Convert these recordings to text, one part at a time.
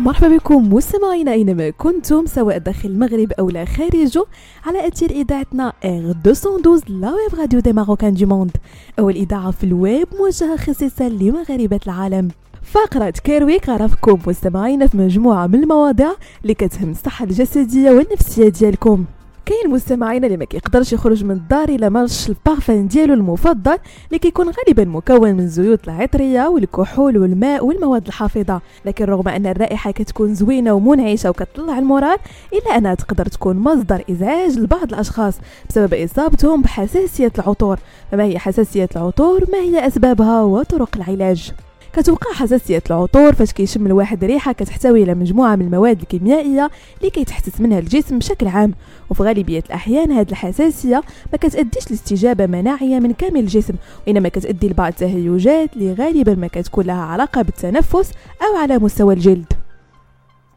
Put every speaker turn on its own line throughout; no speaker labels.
مرحبا بكم مستمعينا أينما كنتم سواء داخل المغرب أو لا خارجه على أثير إذاعتنا R 212 la web radio des Marocains du monde اول اذاعه في الويب موجهة خصيصا لمغاربة العالم. فقرة Care Week غنعرفكم مستمعينا في مجموعة من المواضيع اللي كتهم الصحة الجسدية والنفسية ديالكم. كاين مستمعين اللي ما كيقدرش يخرج من الدار إلا ما رش البارفان ديالو المفضل اللي كيكون غالبا مكون من الزيوت العطرية والكحول والماء والمواد الحافظة. لكن رغم أن الرائحة كتكون زوينة ومنعشة وكتطلع ال moral إلا أنها تقدر تكون مصدر إزعاج لبعض الأشخاص بسبب إصابتهم بحساسية العطور. فما هي حساسية العطور؟ ما هي أسبابها وطرق العلاج؟ كتوقع حساسية العطور فاش كيشم الواحد ريحة كتحتوي على مجموعة من المواد الكيميائية اللي كيتحسس منها الجسم بشكل عام. وفي غالبية الأحيان هذه الحساسية ما كتأديش لاستجابة مناعية من كامل الجسم وإنما كتأدي لبعض التهيجات اللي غالبا ما كتكون لها علاقة بالتنفس أو على مستوى الجلد.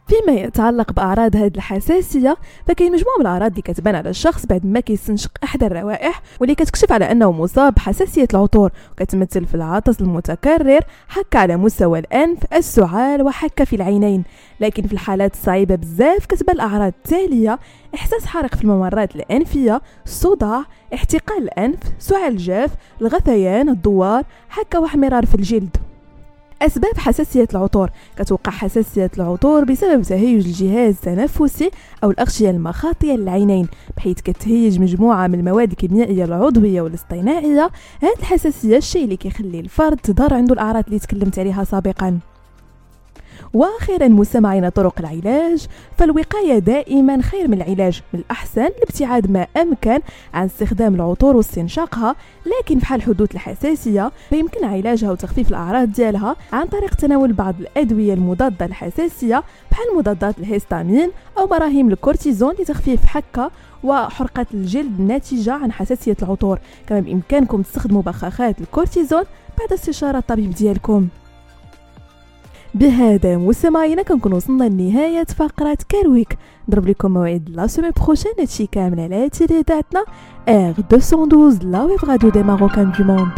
فيما يتعلق بأعراض هذه الحساسية فكاين مجموعة من الأعراض اللي كتبان على الشخص بعد ما كيستنشق أحد الروائح واللي كتكشف على أنه مصاب بحساسية العطور وكتمثل في العطس المتكرر حكه على مستوى الأنف السعال وحكه في العينين. لكن في الحالات الصعيبة بزاف كتبان الأعراض التالية إحساس حارق في الممرات الأنفية صداع احتقان الأنف سعال جاف الغثيان الدوار حكه واحمرار في الجلد. أسباب حساسية العطور. كتوقع حساسية العطور بسبب تهيج الجهاز التنفسي أو الأغشية المخاطية للعينين بحيث كتهيج مجموعة من المواد الكيميائية العضوية والاصطناعية. هذه الحساسية الشيء اللي كيخلي الفرد تظهر عنده الأعراض اللي تكلمت عليها سابقا. وأخيرا مستمعين طرق العلاج فالوقاية دائما خير من العلاج من الأحسن الابتعاد ما أمكن عن استخدام العطور واستنشاقها لكن في حال حدوث الحساسية فيمكن علاجها وتخفيف الأعراض ديالها عن طريق تناول بعض الأدوية المضادة للحساسيه بحال مضادات الهستامين أو مراهم الكورتيزون لتخفيف حكة وحرقة الجلد الناتجة عن حساسية العطور. كما بإمكانكم تستخدموا بخاخات الكورتيزون بعد استشارة الطبيب ديالكم. بهذا مستمعينا كنكون وصلنا لنهاية فقرة Care Week نضرب لكم موعد la semaine prochaine هادشي كامل على أثير إذاعتنا R 212 la web radio des Marocains du monde